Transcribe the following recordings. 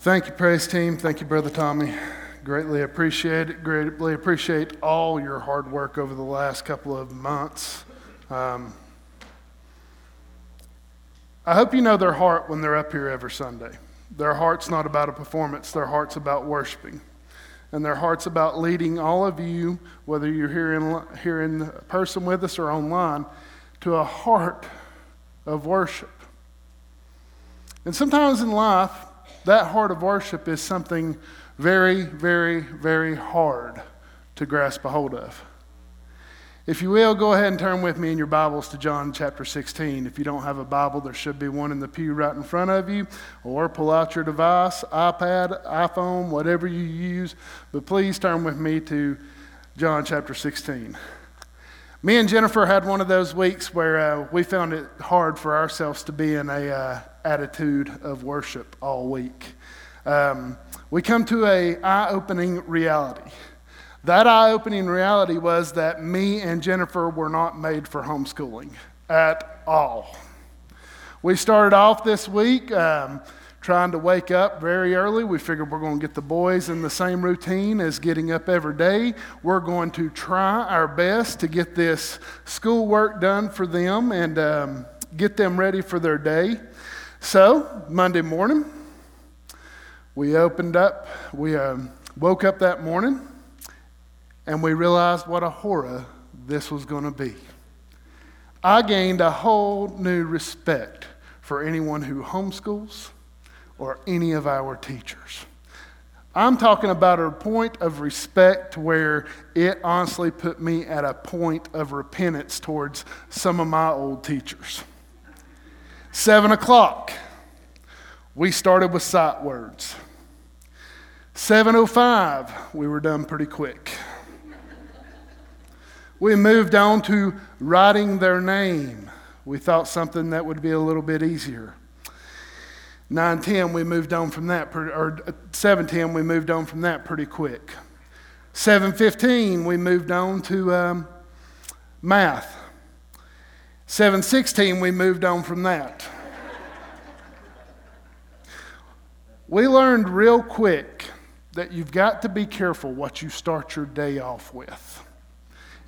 Thank you, praise team. Thank you, Brother Tommy. Greatly appreciate it. Greatly appreciate all your hard work over the last couple of months. Um, I hope you know their heart when they're up here every Sunday. Their heart's not about a performance, their heart's about worshiping. And their heart's about leading all of you, whether you're here in, here in person with us or online, to a heart of worship. And sometimes in life, that heart of worship is something very, very, very hard to grasp a hold of. If you will, go ahead and turn with me in your Bibles to John chapter 16. If you don't have a Bible, there should be one in the pew right in front of you, or pull out your device, iPad, iPhone, whatever you use. But please turn with me to John chapter 16. Me and Jennifer had one of those weeks where uh, we found it hard for ourselves to be in a uh, attitude of worship all week. Um, we come to a eye-opening reality. That eye opening reality was that me and Jennifer were not made for homeschooling at all. We started off this week um, trying to wake up very early. We figured we're going to get the boys in the same routine as getting up every day. We're going to try our best to get this schoolwork done for them and um, get them ready for their day. So, Monday morning, we opened up, we um, woke up that morning and we realized what a horror this was going to be. I gained a whole new respect for anyone who homeschools or any of our teachers. I'm talking about a point of respect where it honestly put me at a point of repentance towards some of my old teachers. Seven o'clock, we started with sight words. 705, we were done pretty quick. We moved on to writing their name. We thought something that would be a little bit easier. 910, we moved on from that, or 710, we moved on from that pretty quick. 715, we moved on to um, math. 716, we moved on from that. we learned real quick that you've got to be careful what you start your day off with.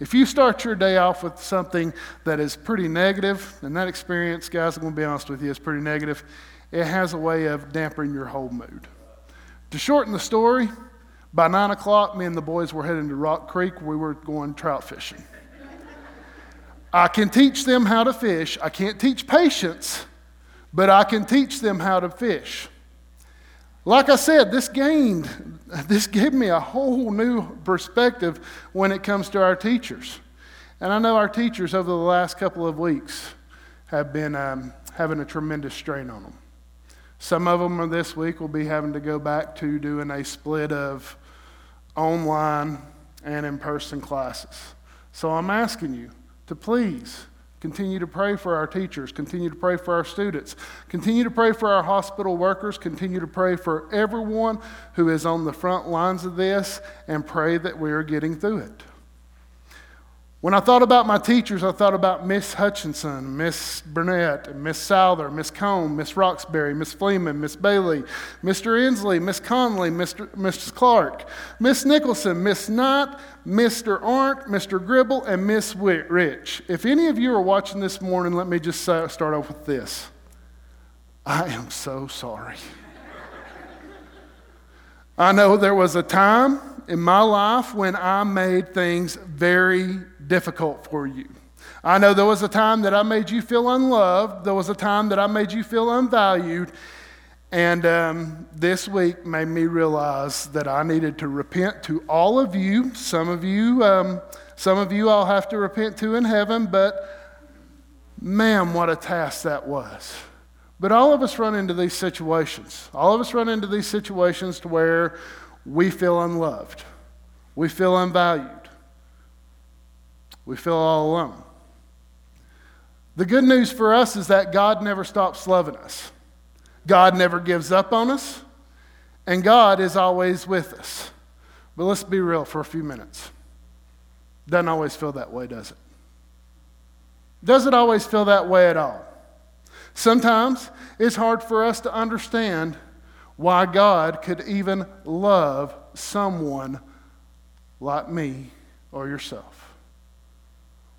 If you start your day off with something that is pretty negative, and that experience, guys, I'm going to be honest with you, is pretty negative, it has a way of dampening your whole mood. To shorten the story, by 9 o'clock, me and the boys were heading to Rock Creek. We were going trout fishing. I can teach them how to fish. I can't teach patience, but I can teach them how to fish. Like I said, this gained, this gave me a whole new perspective when it comes to our teachers. And I know our teachers over the last couple of weeks have been um, having a tremendous strain on them. Some of them this week will be having to go back to doing a split of online and in person classes. So I'm asking you to please Continue to pray for our teachers. Continue to pray for our students. Continue to pray for our hospital workers. Continue to pray for everyone who is on the front lines of this and pray that we are getting through it. When I thought about my teachers, I thought about Miss Hutchinson, Miss Burnett, Miss Souther, Miss Combe, Miss Roxbury, Miss Fleeman, Miss Bailey, Mr. Inslee, Miss Conley, Mr. Mrs. Clark, Miss Nicholson, Miss Knight, Mr. Arndt, Mr. Gribble, and Miss Rich. If any of you are watching this morning, let me just start off with this. I am so sorry. I know there was a time in my life when I made things very difficult for you. I know there was a time that I made you feel unloved. There was a time that I made you feel unvalued. And um, this week made me realize that I needed to repent to all of you. Some of you, um, some of you, I'll have to repent to in heaven. But man, what a task that was. But all of us run into these situations. All of us run into these situations to where we feel unloved, we feel unvalued, we feel all alone. The good news for us is that God never stops loving us. God never gives up on us, and God is always with us. But let's be real for a few minutes. Doesn't always feel that way, does it? Doesn't always feel that way at all. Sometimes it's hard for us to understand why God could even love someone like me or yourself.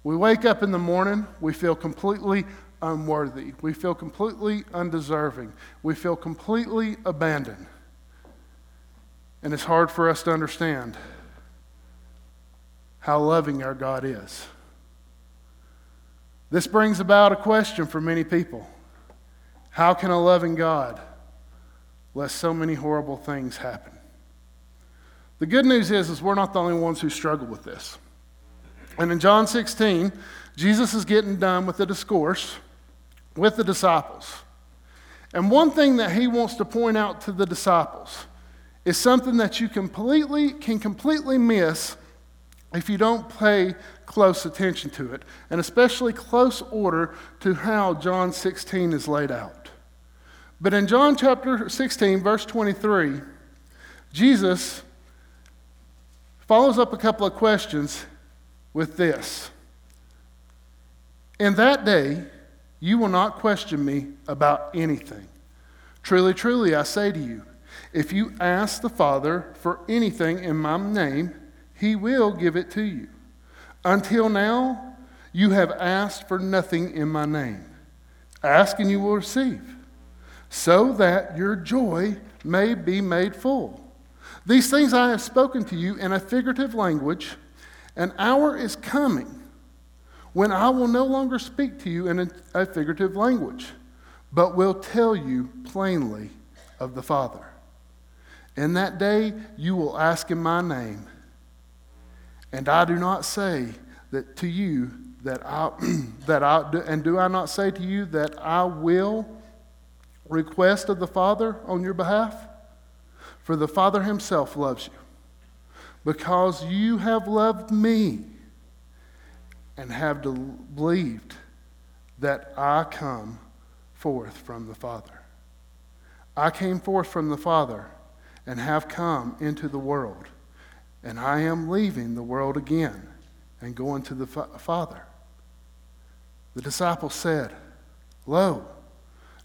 We wake up in the morning, we feel completely unworthy. We feel completely undeserving. We feel completely abandoned. And it's hard for us to understand how loving our God is. This brings about a question for many people How can a loving God let so many horrible things happen? The good news is, is we're not the only ones who struggle with this. And in John 16, Jesus is getting done with the discourse with the disciples. And one thing that he wants to point out to the disciples is something that you completely can completely miss if you don't pay close attention to it, and especially close order to how John 16 is laid out. But in John chapter 16, verse 23, Jesus follows up a couple of questions with this. In that day, you will not question me about anything. Truly, truly, I say to you, if you ask the Father for anything in my name, he will give it to you. Until now, you have asked for nothing in my name. Ask and you will receive, so that your joy may be made full. These things I have spoken to you in a figurative language. An hour is coming when I will no longer speak to you in a, a figurative language, but will tell you plainly of the Father. In that day you will ask in my name, and I do not say that to you that I that I and do I not say to you that I will request of the Father on your behalf? For the Father himself loves you, because you have loved me and have believed that I come forth from the Father. I came forth from the Father and have come into the world, and I am leaving the world again and going to the Father. The disciples said, Lo,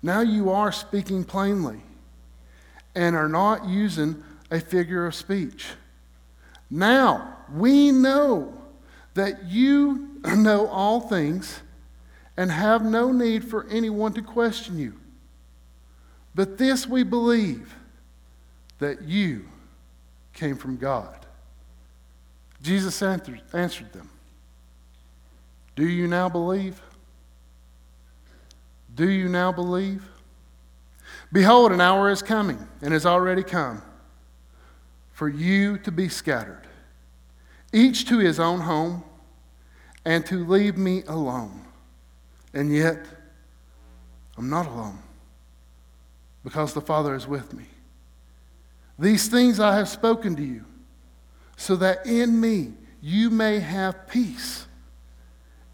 now you are speaking plainly and are not using a figure of speech. Now we know that you know all things and have no need for anyone to question you. But this we believe that you came from God. Jesus answered, them Do you now believe? Do you now believe? Behold, an hour is coming and has already come for you to be scattered, each to his own home and to leave me alone. And yet, I'm not alone because the Father is with me. These things I have spoken to you, so that in me you may have peace.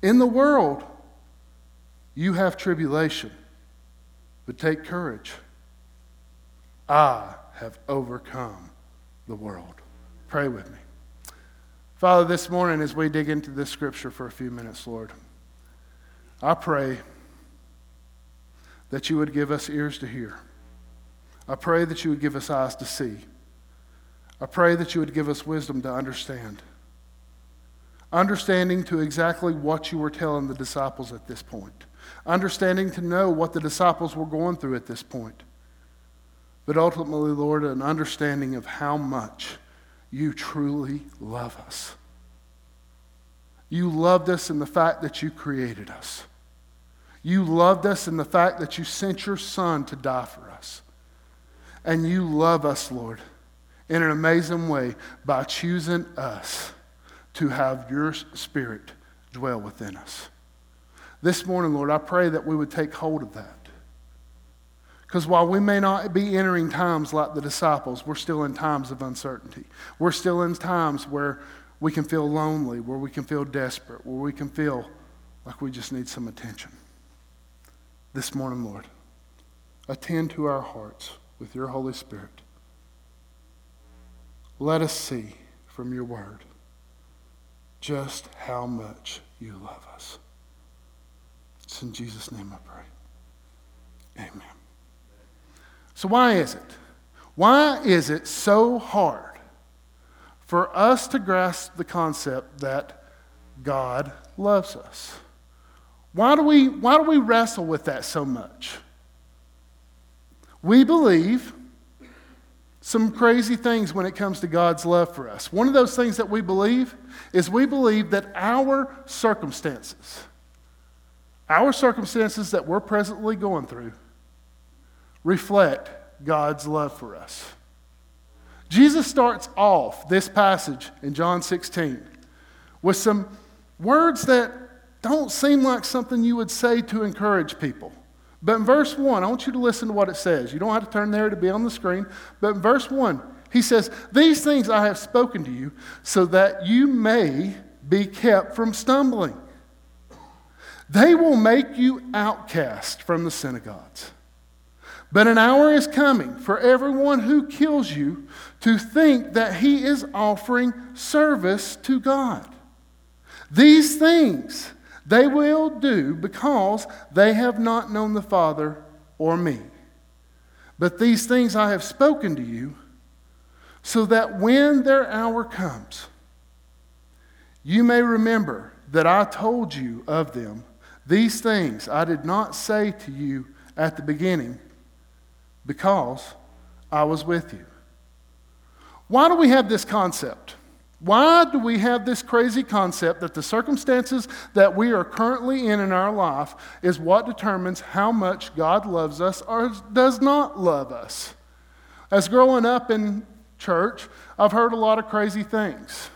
In the world, you have tribulation, but take courage. I have overcome the world. Pray with me. Father, this morning as we dig into this scripture for a few minutes, Lord, I pray that you would give us ears to hear. I pray that you would give us eyes to see. I pray that you would give us wisdom to understand. Understanding to exactly what you were telling the disciples at this point. Understanding to know what the disciples were going through at this point. But ultimately, Lord, an understanding of how much you truly love us. You loved us in the fact that you created us. You loved us in the fact that you sent your Son to die for us. And you love us, Lord, in an amazing way by choosing us to have your Spirit dwell within us. This morning, Lord, I pray that we would take hold of that. Because while we may not be entering times like the disciples, we're still in times of uncertainty. We're still in times where we can feel lonely, where we can feel desperate, where we can feel like we just need some attention. This morning, Lord, attend to our hearts with your Holy Spirit. Let us see from your word just how much you love us. It's in Jesus' name I pray. Amen. So, why is it? Why is it so hard for us to grasp the concept that God loves us? Why do we, why do we wrestle with that so much? We believe some crazy things when it comes to God's love for us. One of those things that we believe is we believe that our circumstances, our circumstances that we're presently going through, reflect God's love for us. Jesus starts off this passage in John 16 with some words that don't seem like something you would say to encourage people. But in verse 1, I want you to listen to what it says. You don't have to turn there to be on the screen. But in verse 1, he says, These things I have spoken to you so that you may be kept from stumbling. They will make you outcast from the synagogues. But an hour is coming for everyone who kills you to think that he is offering service to God. These things they will do because they have not known the Father or me. But these things I have spoken to you, so that when their hour comes, you may remember that I told you of them. These things I did not say to you at the beginning because I was with you. Why do we have this concept? Why do we have this crazy concept that the circumstances that we are currently in in our life is what determines how much God loves us or does not love us? As growing up in church, I've heard a lot of crazy things.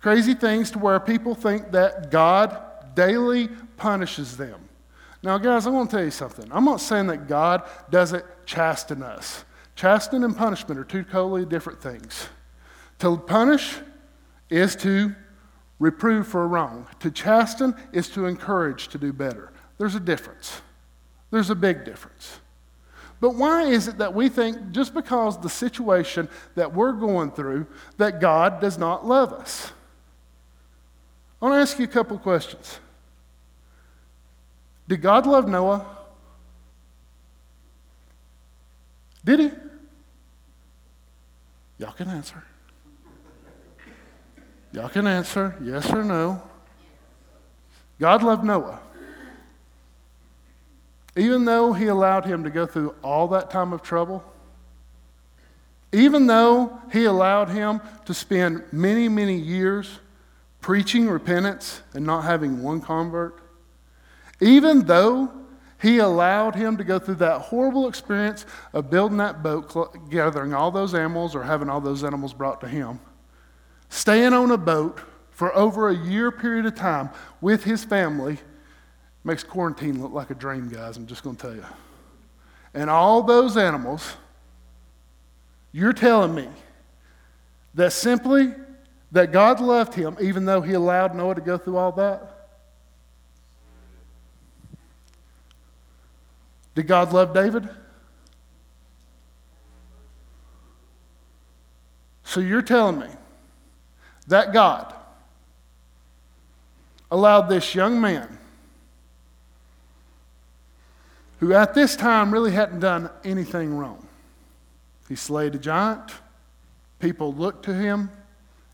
Crazy things to where people think that God daily punishes them. Now, guys, I want to tell you something. I'm not saying that God doesn't chasten us. Chasten and punishment are two totally different things. To punish is to reprove for a wrong. To chasten is to encourage to do better. There's a difference. There's a big difference. But why is it that we think just because the situation that we're going through that God does not love us? I want to ask you a couple questions. Did God love Noah? Did he? Y'all can answer. Y'all can answer yes or no. God loved Noah. Even though he allowed him to go through all that time of trouble, even though he allowed him to spend many, many years preaching repentance and not having one convert, even though he allowed him to go through that horrible experience of building that boat, gathering all those animals or having all those animals brought to him, staying on a boat for over a year period of time with his family makes quarantine look like a dream, guys. I'm just going to tell you. And all those animals, you're telling me that simply that God loved him even though he allowed Noah to go through all that? Did God love David? So you're telling me that God allowed this young man, who at this time really hadn't done anything wrong, he slayed a giant, people looked to him,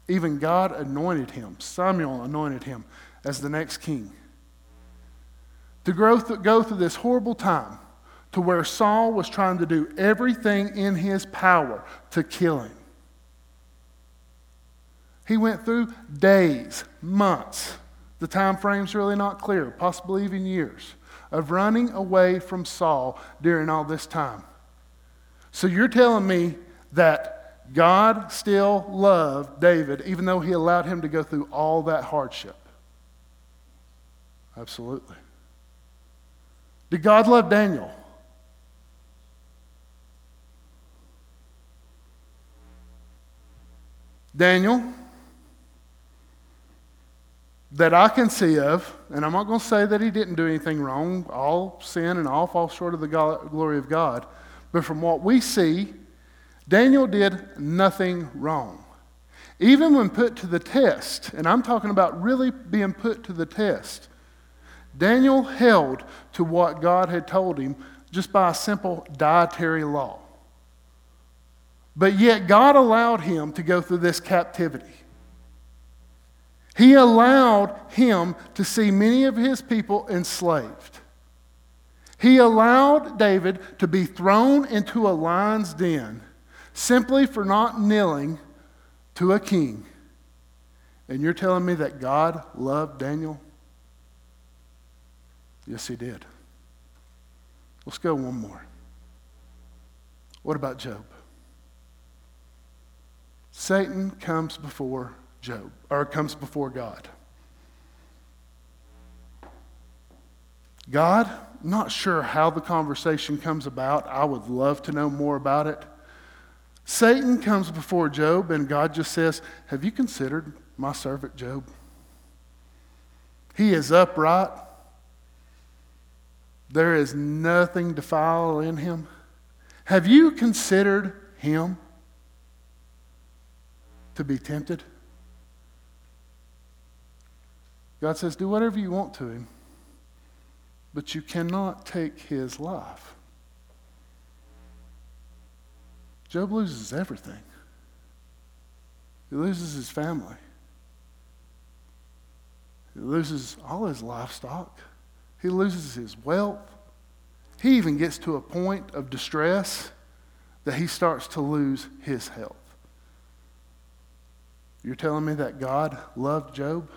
even God anointed him, Samuel anointed him as the next king. To go through this horrible time to where Saul was trying to do everything in his power to kill him. He went through days, months, the time frame's really not clear, possibly even years, of running away from Saul during all this time. So you're telling me that God still loved David even though he allowed him to go through all that hardship? Absolutely. Did God love Daniel? Daniel that I can see of, and I'm not going to say that he didn't do anything wrong, all sin and all fall short of the glory of God, but from what we see, Daniel did nothing wrong. Even when put to the test, and I'm talking about really being put to the test, Daniel held to what God had told him just by a simple dietary law. But yet, God allowed him to go through this captivity. He allowed him to see many of his people enslaved. He allowed David to be thrown into a lion's den simply for not kneeling to a king. And you're telling me that God loved Daniel? Yes, he did. Let's go one more. What about Job? Satan comes before Job, or comes before God. God, not sure how the conversation comes about. I would love to know more about it. Satan comes before Job, and God just says, Have you considered my servant Job? He is upright. There is nothing defile in him. Have you considered him to be tempted? God says, Do whatever you want to him, but you cannot take his life. Job loses everything. He loses his family. He loses all his livestock. He loses his wealth. He even gets to a point of distress that he starts to lose his health. You're telling me that God loved Job?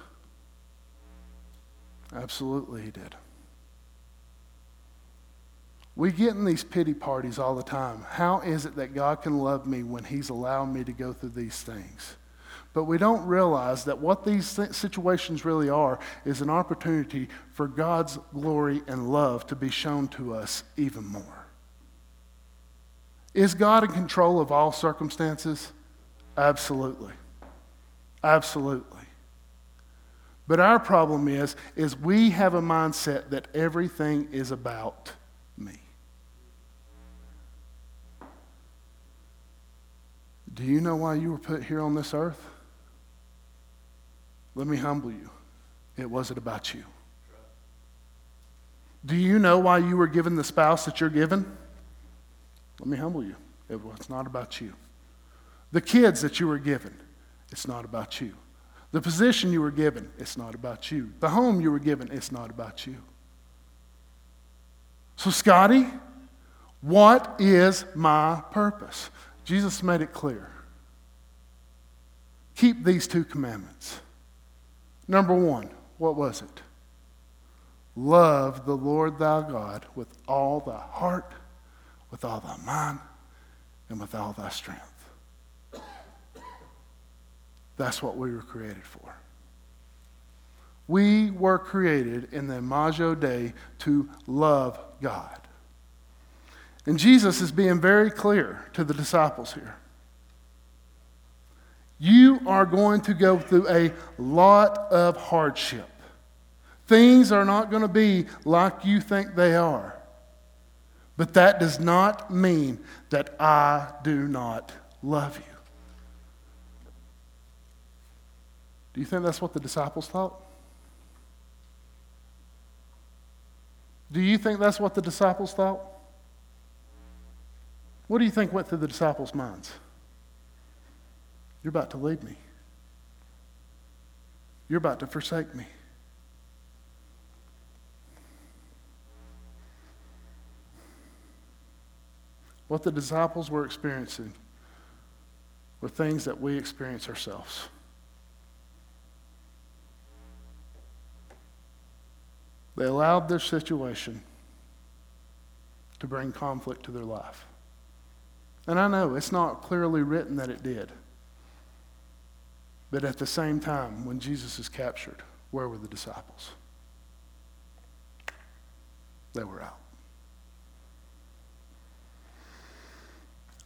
Absolutely, he did. We get in these pity parties all the time. How is it that God can love me when he's allowing me to go through these things? But we don't realize that what these situations really are is an opportunity for God's glory and love to be shown to us even more. Is God in control of all circumstances? Absolutely. Absolutely. But our problem is, is we have a mindset that everything is about me. Do you know why you were put here on this earth? Let me humble you. It wasn't about you. Do you know why you were given the spouse that you're given? Let me humble you. It was not about you. The kids that you were given, it's not about you. The position you were given, it's not about you. The home you were given, it's not about you. So, Scotty, what is my purpose? Jesus made it clear. Keep these two commandments. Number one, what was it? Love the Lord thy God with all thy heart, with all thy mind, and with all thy strength. That's what we were created for. We were created in the Imago Dei to love God. And Jesus is being very clear to the disciples here. You are going to go through a lot of hardship. Things are not going to be like you think they are. But that does not mean that I do not love you. Do you think that's what the disciples thought? Do you think that's what the disciples thought? What do you think went through the disciples' minds? You're about to leave me. You're about to forsake me. What the disciples were experiencing were things that we experience ourselves. They allowed their situation to bring conflict to their life. And I know it's not clearly written that it did. But at the same time, when Jesus is captured, where were the disciples? They were out.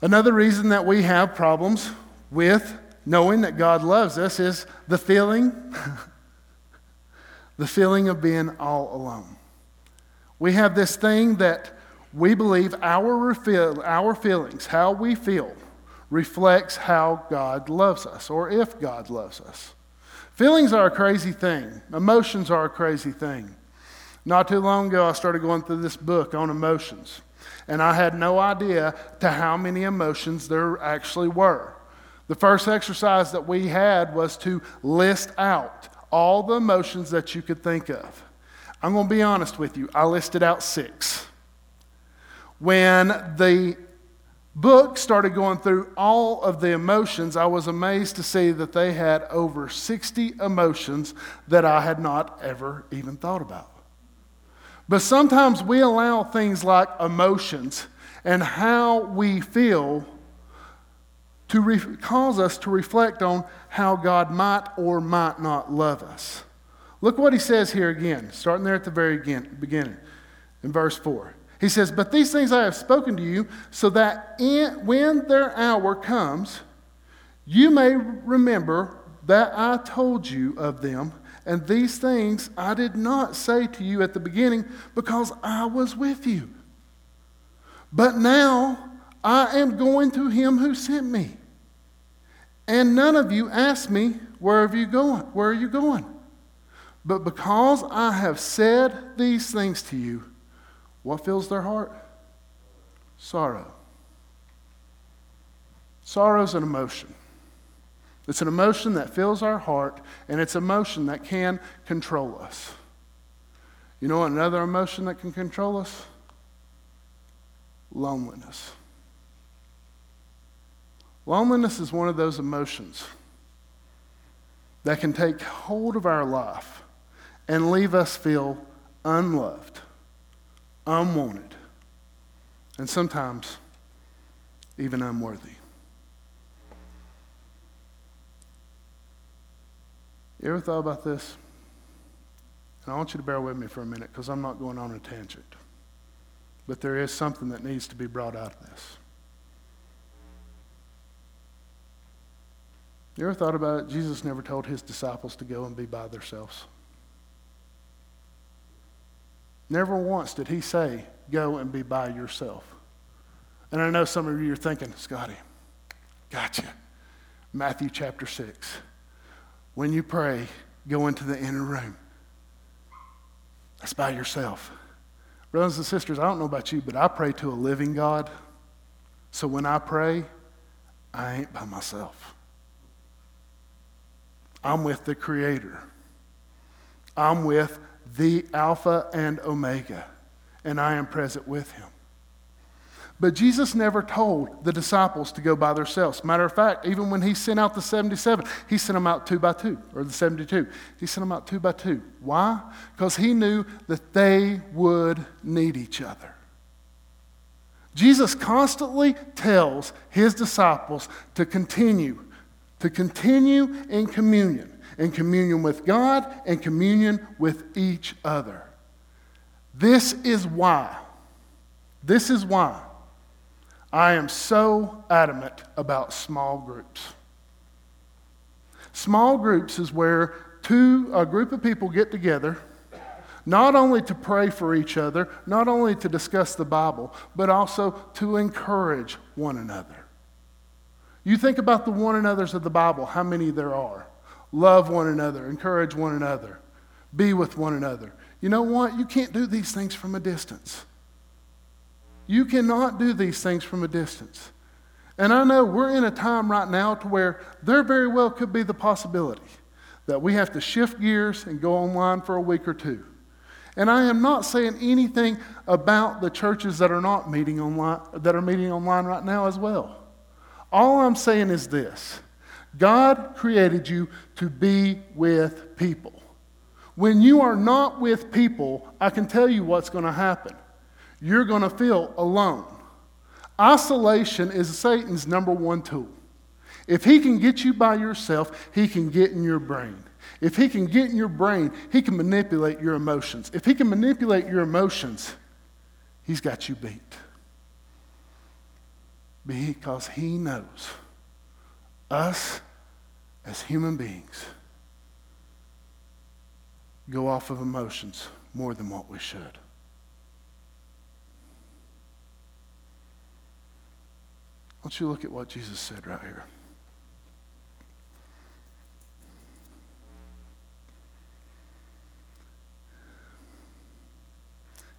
Another reason that we have problems with knowing that God loves us is the feeling the feeling of being all alone. We have this thing that we believe our, our feelings, how we feel, reflects how God loves us or if God loves us. Feelings are a crazy thing, emotions are a crazy thing. Not too long ago, I started going through this book on emotions. And I had no idea to how many emotions there actually were. The first exercise that we had was to list out all the emotions that you could think of. I'm going to be honest with you, I listed out six. When the book started going through all of the emotions, I was amazed to see that they had over 60 emotions that I had not ever even thought about. But sometimes we allow things like emotions and how we feel to re- cause us to reflect on how God might or might not love us. Look what he says here again, starting there at the very beginning, in verse 4. He says, But these things I have spoken to you, so that in, when their hour comes, you may remember that I told you of them. And these things I did not say to you at the beginning because I was with you. But now I am going to him who sent me. And none of you asked me, Where are you going? Where are you going? But because I have said these things to you, what fills their heart? Sorrow. Sorrow is an emotion. It's an emotion that fills our heart, and it's an emotion that can control us. You know another emotion that can control us? Loneliness. Loneliness is one of those emotions that can take hold of our life and leave us feel unloved unwanted, and sometimes even unworthy. You ever thought about this? And I want you to bear with me for a minute because I'm not going on a tangent. But there is something that needs to be brought out of this. You ever thought about it? Jesus never told his disciples to go and be by themselves. Never once did he say, Go and be by yourself. And I know some of you are thinking, Scotty, gotcha. Matthew chapter 6. When you pray, go into the inner room. That's by yourself. Brothers and sisters, I don't know about you, but I pray to a living God. So when I pray, I ain't by myself. I'm with the Creator. I'm with the Alpha and Omega, and I am present with him. But Jesus never told the disciples to go by themselves. Matter of fact, even when he sent out the 77, he sent them out two by two, or the 72. He sent them out two by two. Why? Because he knew that they would need each other. Jesus constantly tells his disciples to continue, to continue in communion in communion with God and communion with each other. This is why, this is why I am so adamant about small groups. Small groups is where two, a group of people get together, not only to pray for each other, not only to discuss the Bible, but also to encourage one another. You think about the one another's of the Bible, how many there are. Love one another, encourage one another, be with one another. You know what? You can't do these things from a distance. You cannot do these things from a distance. And I know we're in a time right now to where there very well could be the possibility that we have to shift gears and go online for a week or two. And I am not saying anything about the churches that are not meeting online that are meeting online right now as well. All I'm saying is this God created you to be with people. When you are not with people, I can tell you what's going to happen. You're going to feel alone. Isolation is Satan's number one tool. If he can get you by yourself, he can get in your brain. If he can get in your brain, he can manipulate your emotions. If he can manipulate your emotions, he's got you beat. Because he knows us as human beings go off of emotions more than what we should. Want you look at what Jesus said right here.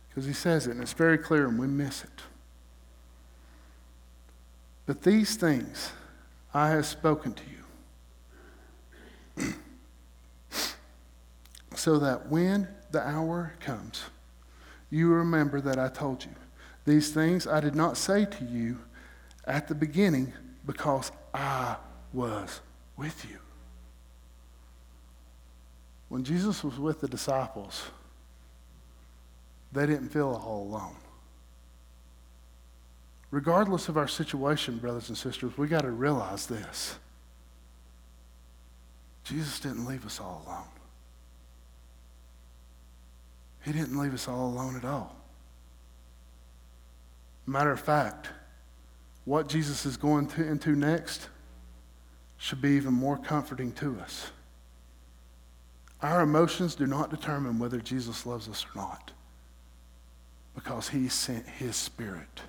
Because he says it, and it's very clear, and we miss it. But these things I have spoken to you, so that when the hour comes, you remember that I told you. These things I did not say to you at the beginning because I was with you. When Jesus was with the disciples, they didn't feel all alone. Regardless of our situation, brothers and sisters, we got to realize this. Jesus didn't leave us all alone. He didn't leave us all alone at all. Matter of fact, what Jesus is going to, into next should be even more comforting to us. Our emotions do not determine whether Jesus loves us or not because he sent his spirit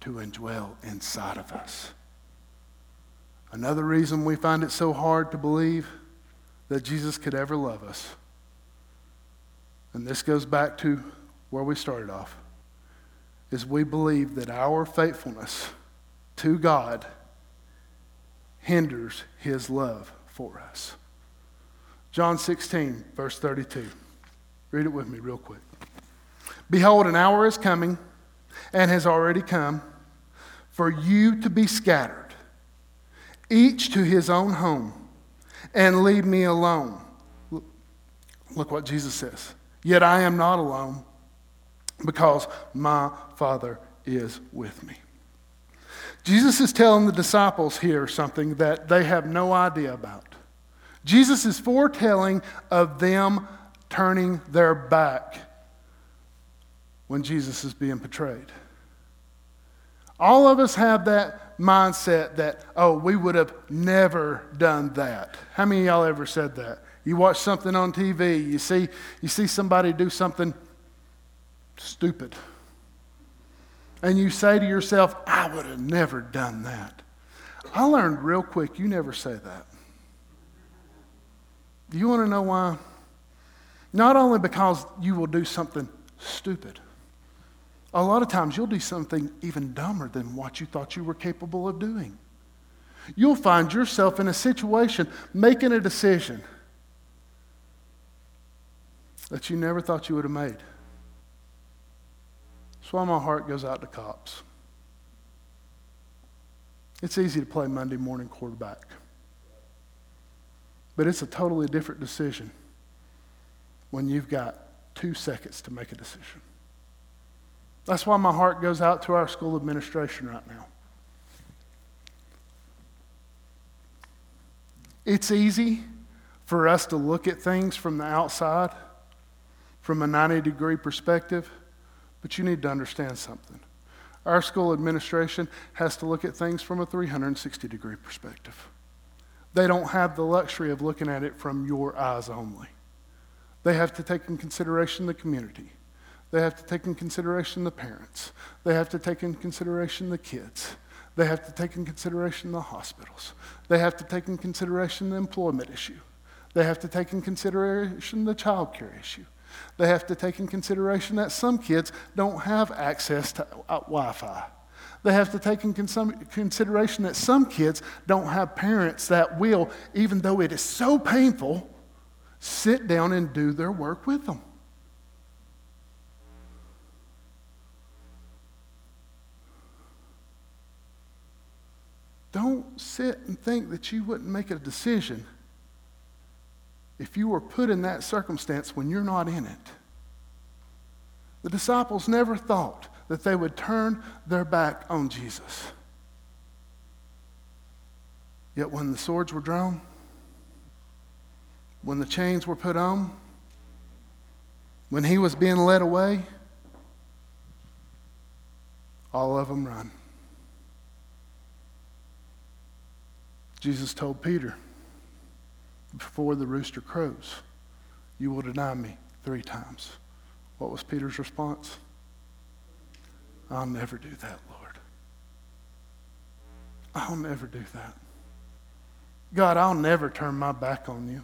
to indwell inside of us. Another reason we find it so hard to believe that Jesus could ever love us, and this goes back to where we started off, is we believe that our faithfulness to God hinders his love for us. John 16, verse 32. Read it with me real quick. Behold, an hour is coming and has already come for you to be scattered, each to his own home, and leave me alone. Look what Jesus says. Yet I am not alone because my Father is with me. Jesus is telling the disciples here something that they have no idea about. Jesus is foretelling of them turning their back when Jesus is being portrayed. All of us have that mindset that, oh, we would have never done that. How many of y'all ever said that? You watch something on TV, you see, you see somebody do something stupid. And you say to yourself, I would have never done that. I learned real quick, you never say that. Do you want to know why? Not only because you will do something stupid, a lot of times you'll do something even dumber than what you thought you were capable of doing. You'll find yourself in a situation making a decision that you never thought you would have made. That's why my heart goes out to cops. It's easy to play Monday morning quarterback, but it's a totally different decision when you've got two seconds to make a decision. That's why my heart goes out to our school administration right now. It's easy for us to look at things from the outside, from a 90 degree perspective, but you need to understand something. Our school administration has to look at things from a 360 degree perspective. They don't have the luxury of looking at it from your eyes only. They have to take in consideration the community. They have to take in consideration the parents. They have to take in consideration the kids. They have to take in consideration the hospitals. They have to take in consideration the employment issue. They have to take in consideration the child care issue. They have to take in consideration that some kids don't have access to uh, Wi Fi. They have to take in consideration that some kids don't have parents that will, even though it is so painful, sit down and do their work with them. Don't sit and think that you wouldn't make a decision if you were put in that circumstance when you're not in it. The disciples never thought that they would turn their back on Jesus. Yet when the swords were drawn, when the chains were put on, when he was being led away, all of them run. Jesus told Peter, Before the rooster crows, you will deny me three times. What was Peter's response? I'll never do that, Lord. I'll never do that. God, I'll never turn my back on you.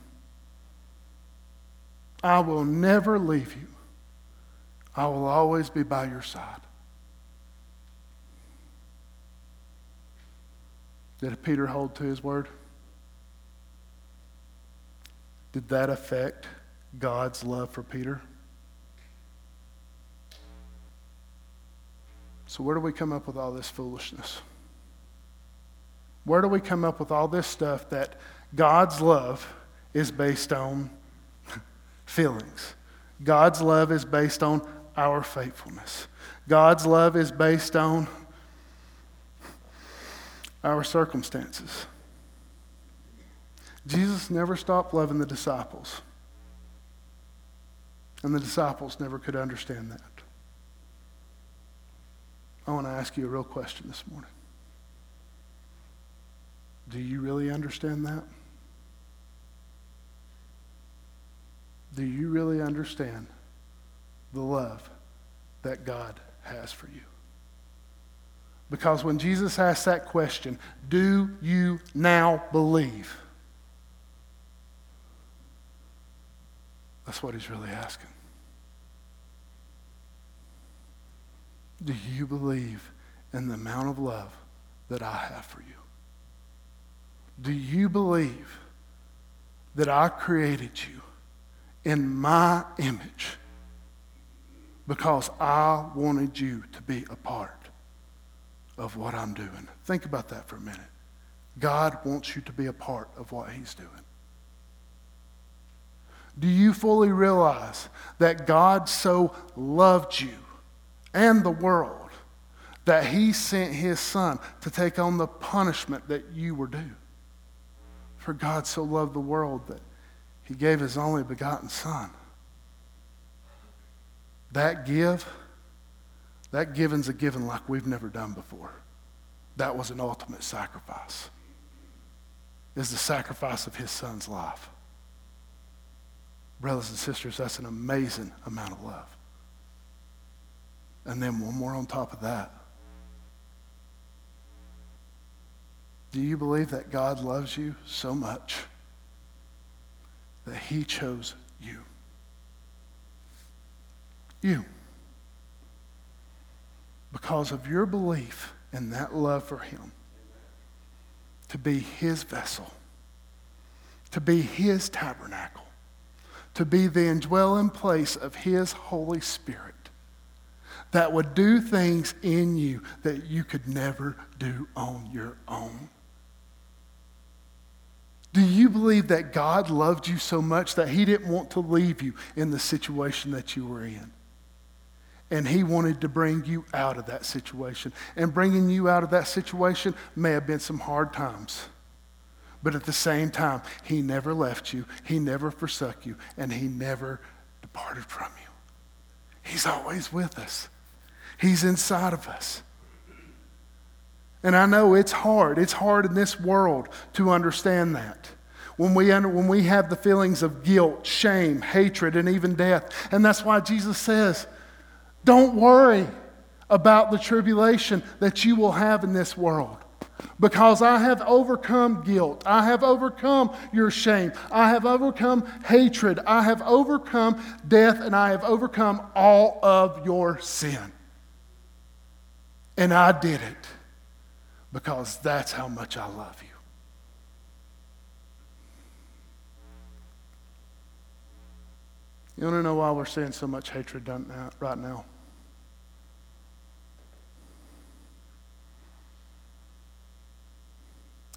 I will never leave you. I will always be by your side. Did Peter hold to his word? Did that affect God's love for Peter? So, where do we come up with all this foolishness? Where do we come up with all this stuff that God's love is based on feelings? God's love is based on our faithfulness. God's love is based on our circumstances. Jesus never stopped loving the disciples. And the disciples never could understand that. I want to ask you a real question this morning. Do you really understand that? Do you really understand the love that God has for you? Because when Jesus asked that question, do you now believe? That's what he's really asking. Do you believe in the amount of love that I have for you? Do you believe that I created you in my image because I wanted you to be a part of what I'm doing? Think about that for a minute. God wants you to be a part of what He's doing. Do you fully realize that God so loved you and the world that he sent his son to take on the punishment that you were due? For God so loved the world that he gave his only begotten son. That give, that giving's a giving like we've never done before. That was an ultimate sacrifice. Is the sacrifice of his son's life. Brothers and sisters, that's an amazing amount of love. And then one more on top of that. Do you believe that God loves you so much that he chose you? You. Because of your belief in that love for him, to be his vessel, to be his tabernacle to be the indwelling place of His Holy Spirit that would do things in you that you could never do on your own. Do you believe that God loved you so much that He didn't want to leave you in the situation that you were in? And He wanted to bring you out of that situation. And bringing you out of that situation may have been some hard times. But at the same time, He never left you, He never forsook you, and He never departed from you. He's always with us, He's inside of us. And I know it's hard. It's hard in this world to understand that. When we, under, when we have the feelings of guilt, shame, hatred, and even death. And that's why Jesus says, don't worry about the tribulation that you will have in this world. Because I have overcome guilt. I have overcome your shame. I have overcome hatred. I have overcome death, and I have overcome all of your sin. And I did it because that's how much I love you. You want to know why we're seeing so much hatred right now?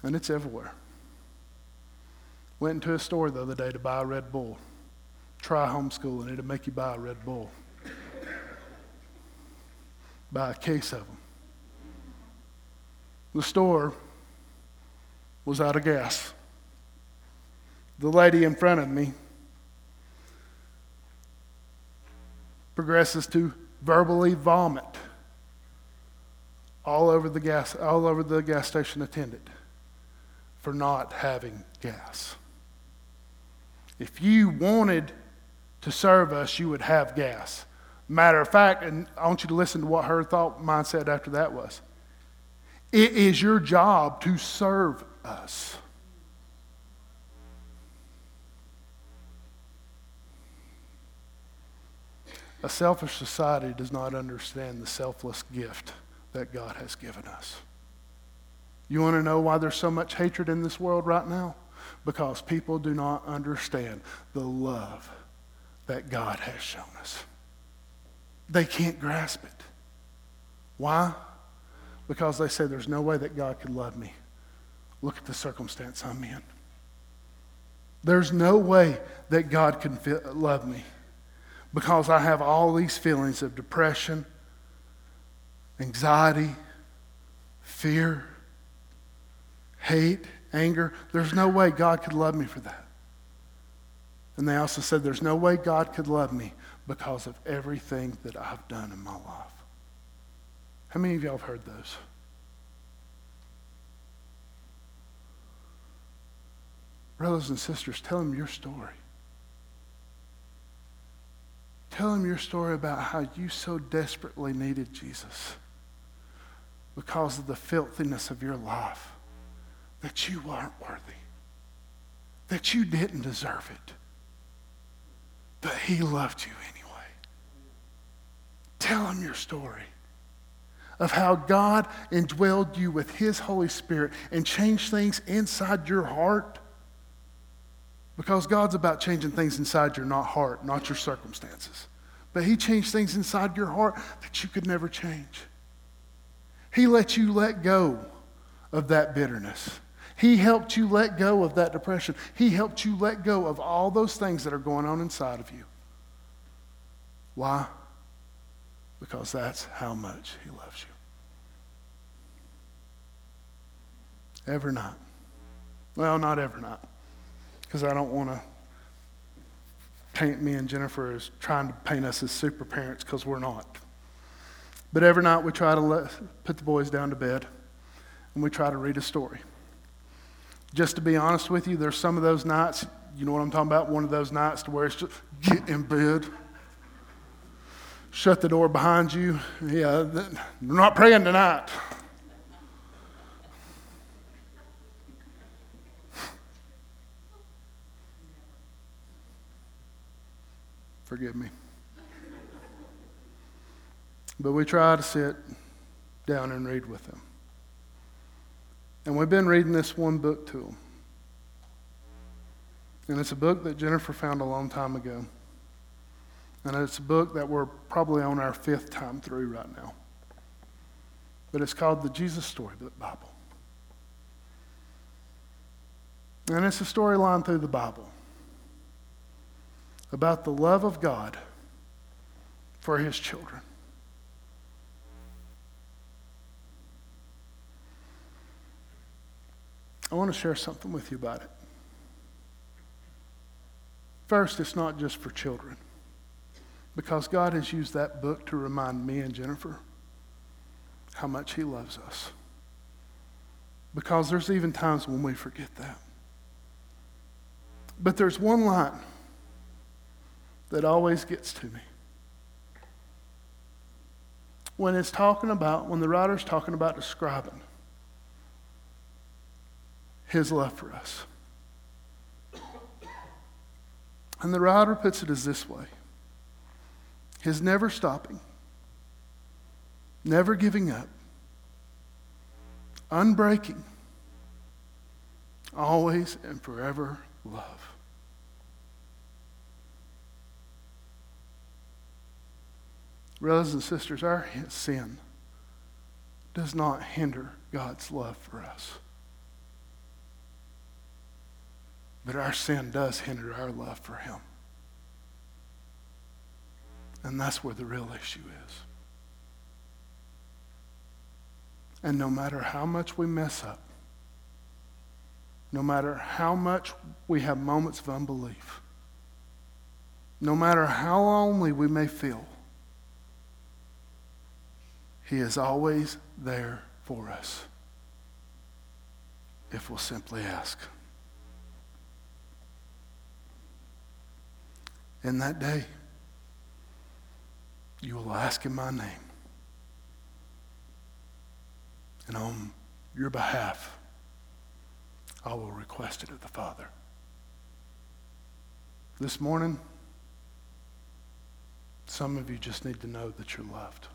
And it's everywhere. Went into a store the other day to buy a Red Bull. Try homeschooling, it'll make you buy a Red Bull. buy a case of them. The store was out of gas. The lady in front of me progresses to verbally vomit all over the gas, all over the gas station attendant for not having gas. If you wanted to serve us, you would have gas. Matter of fact, and I want you to listen to what her thought mindset after that was. It is your job to serve us. A selfish society does not understand the selfless gift that God has given us. You want to know why there's so much hatred in this world right now? Because people do not understand the love that God has shown us. They can't grasp it. Why? Because they say there's no way that God could love me. Look at the circumstance I'm in. There's no way that God can love me because I have all these feelings of depression, anxiety, fear, hate, anger. There's no way God could love me for that. And they also said, There's no way God could love me because of everything that I've done in my life. How many of y'all have heard those? Brothers and sisters, tell them your story. Tell them your story about how you so desperately needed Jesus because of the filthiness of your life, that you weren't worthy, that you didn't deserve it, but He loved you anyway. Tell Him your story of how God indwelled you with His Holy Spirit and changed things inside your heart because God's about changing things inside your not heart, not your circumstances. But He changed things inside your heart that you could never change. He let you let go of that bitterness. He helped you let go of that depression. He helped you let go of all those things that are going on inside of you. Why? Because that's how much He loves you. Every night. Well, not every night because I don't want to paint me and Jennifer as trying to paint us as super parents because we're not. But every night we try to let, put the boys down to bed and we try to read a story. Just to be honest with you, there's some of those nights, you know what I'm talking about? One of those nights to where it's just get in bed, shut the door behind you. Yeah, we're not praying tonight. Forgive me. But we try to sit down and read with them. And we've been reading this one book to them. And it's a book that Jennifer found a long time ago. And it's a book that we're probably on our fifth time through right now. But it's called the Jesus Storybook Bible. And it's a storyline through the Bible about the love of God for his children. I want to share something with you about it. First, it's not just for children, because God has used that book to remind me and Jennifer how much He loves us. Because there's even times when we forget that. But there's one line that always gets to me. When it's talking about, when the writer's talking about describing his love for us. And the writer puts it as this way his never stopping, never giving up, unbreaking, always and forever love. Brothers and sisters, our sin does not hinder God's love for us. But our sin does hinder our love for Him. And that's where the real issue is. And no matter how much we mess up, no matter how much we have moments of unbelief, no matter how lonely we may feel, he is always there for us if we'll simply ask. In that day, you will ask in my name. And on your behalf, I will request it of the Father. This morning, some of you just need to know that you're loved.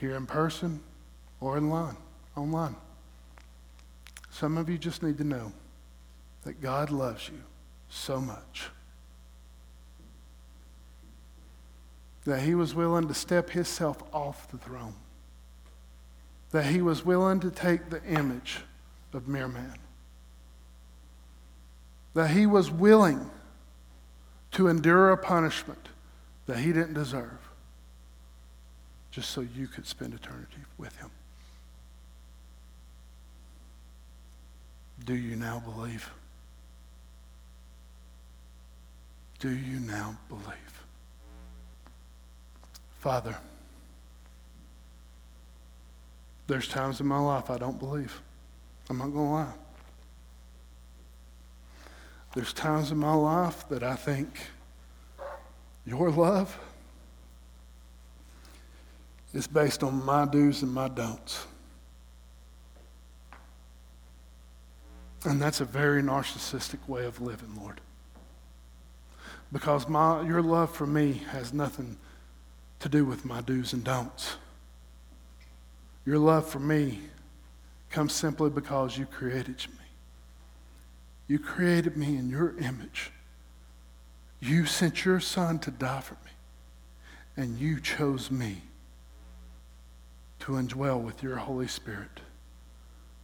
here in person or in line, online. Some of you just need to know that God loves you so much that he was willing to step himself off the throne, that he was willing to take the image of mere man, that he was willing to endure a punishment that he didn't deserve just so you could spend eternity with him. Do you now believe? Do you now believe? Father, there's times in my life I don't believe. I'm not going to lie. There's times in my life that I think your love is based on my do's and my don'ts. And that's a very narcissistic way of living, Lord. Because my, your love for me has nothing to do with my do's and don'ts. Your love for me comes simply because you created me. You created me in your image. You sent your son to die for me. And you chose me to indwell with your Holy Spirit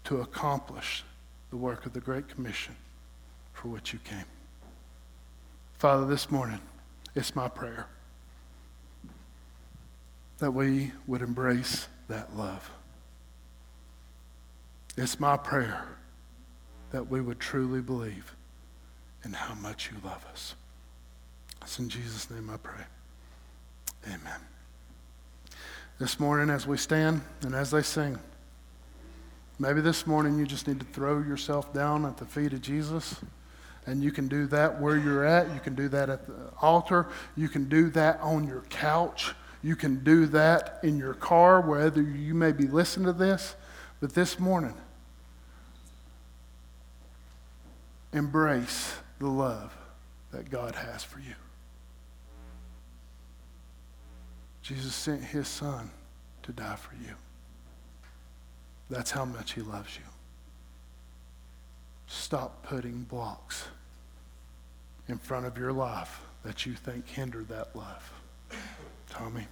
to accomplish the work of the Great Commission for which you came. Father, this morning, it's my prayer that we would embrace that love. It's my prayer that we would truly believe in how much you love us. It's in Jesus' name I pray. Amen. This morning, as we stand and as they sing, maybe this morning you just need to throw yourself down at the feet of Jesus. And you can do that where you're at. You can do that at the altar. You can do that on your couch. You can do that in your car, whether you may be listening to this. But this morning, embrace the love that God has for you. Jesus sent his son to die for you. That's how much he loves you. Stop putting blocks in front of your life that you think hinder that love. Tommy.